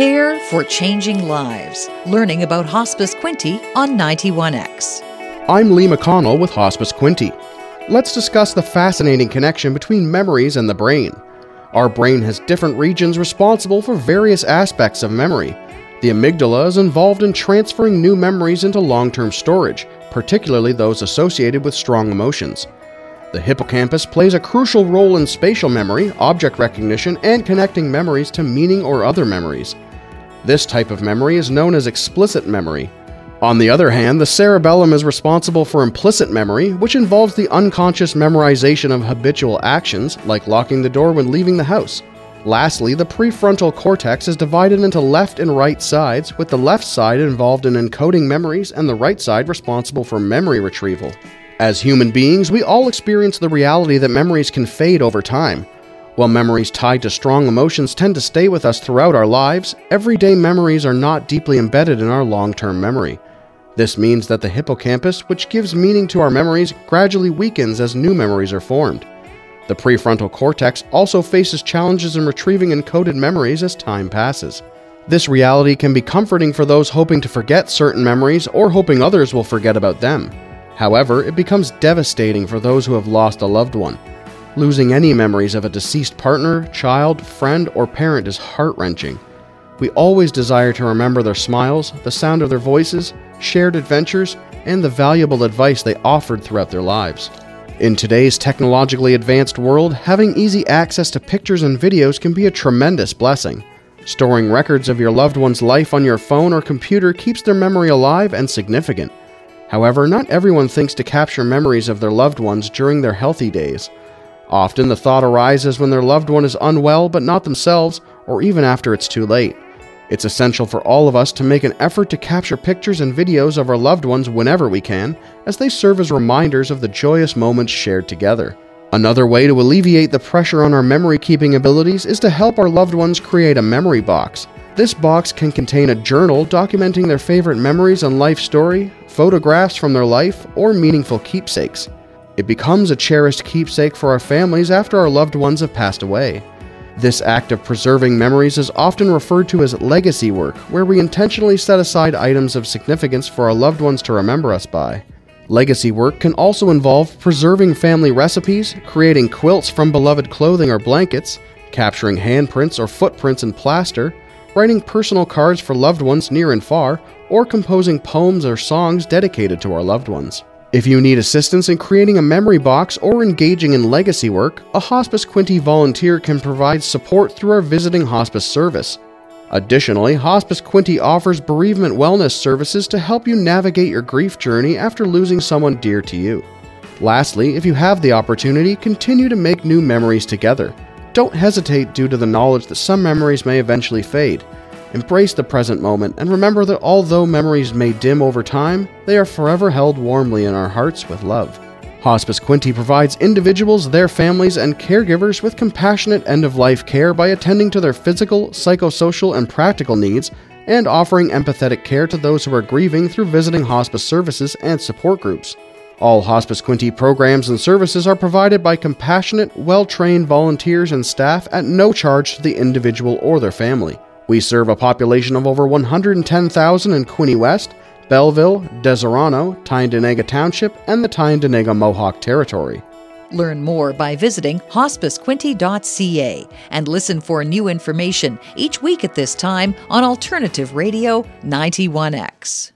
Care for Changing Lives, learning about Hospice Quinte on 91X. I'm Lee McConnell with Hospice Quinte. Let's discuss the fascinating connection between memories and the brain. Our brain has different regions responsible for various aspects of memory. The amygdala is involved in transferring new memories into long term storage, particularly those associated with strong emotions. The hippocampus plays a crucial role in spatial memory, object recognition, and connecting memories to meaning or other memories. This type of memory is known as explicit memory. On the other hand, the cerebellum is responsible for implicit memory, which involves the unconscious memorization of habitual actions, like locking the door when leaving the house. Lastly, the prefrontal cortex is divided into left and right sides, with the left side involved in encoding memories and the right side responsible for memory retrieval. As human beings, we all experience the reality that memories can fade over time. While memories tied to strong emotions tend to stay with us throughout our lives, everyday memories are not deeply embedded in our long term memory. This means that the hippocampus, which gives meaning to our memories, gradually weakens as new memories are formed. The prefrontal cortex also faces challenges in retrieving encoded memories as time passes. This reality can be comforting for those hoping to forget certain memories or hoping others will forget about them. However, it becomes devastating for those who have lost a loved one. Losing any memories of a deceased partner, child, friend, or parent is heart wrenching. We always desire to remember their smiles, the sound of their voices, shared adventures, and the valuable advice they offered throughout their lives. In today's technologically advanced world, having easy access to pictures and videos can be a tremendous blessing. Storing records of your loved one's life on your phone or computer keeps their memory alive and significant. However, not everyone thinks to capture memories of their loved ones during their healthy days. Often the thought arises when their loved one is unwell but not themselves, or even after it's too late. It's essential for all of us to make an effort to capture pictures and videos of our loved ones whenever we can, as they serve as reminders of the joyous moments shared together. Another way to alleviate the pressure on our memory keeping abilities is to help our loved ones create a memory box. This box can contain a journal documenting their favorite memories and life story, photographs from their life, or meaningful keepsakes. It becomes a cherished keepsake for our families after our loved ones have passed away. This act of preserving memories is often referred to as legacy work, where we intentionally set aside items of significance for our loved ones to remember us by. Legacy work can also involve preserving family recipes, creating quilts from beloved clothing or blankets, capturing handprints or footprints in plaster, writing personal cards for loved ones near and far, or composing poems or songs dedicated to our loved ones. If you need assistance in creating a memory box or engaging in legacy work, a Hospice Quinte volunteer can provide support through our visiting hospice service. Additionally, Hospice Quinte offers bereavement wellness services to help you navigate your grief journey after losing someone dear to you. Lastly, if you have the opportunity, continue to make new memories together. Don't hesitate due to the knowledge that some memories may eventually fade. Embrace the present moment and remember that although memories may dim over time, they are forever held warmly in our hearts with love. Hospice Quinte provides individuals, their families, and caregivers with compassionate end of life care by attending to their physical, psychosocial, and practical needs and offering empathetic care to those who are grieving through visiting hospice services and support groups. All Hospice Quinte programs and services are provided by compassionate, well trained volunteers and staff at no charge to the individual or their family. We serve a population of over 110,000 in Quinte West, Belleville, Deseronto, Tyendinaga Township, and the Tyendinaga Mohawk Territory. Learn more by visiting hospicequinte.ca and listen for new information each week at this time on Alternative Radio 91X.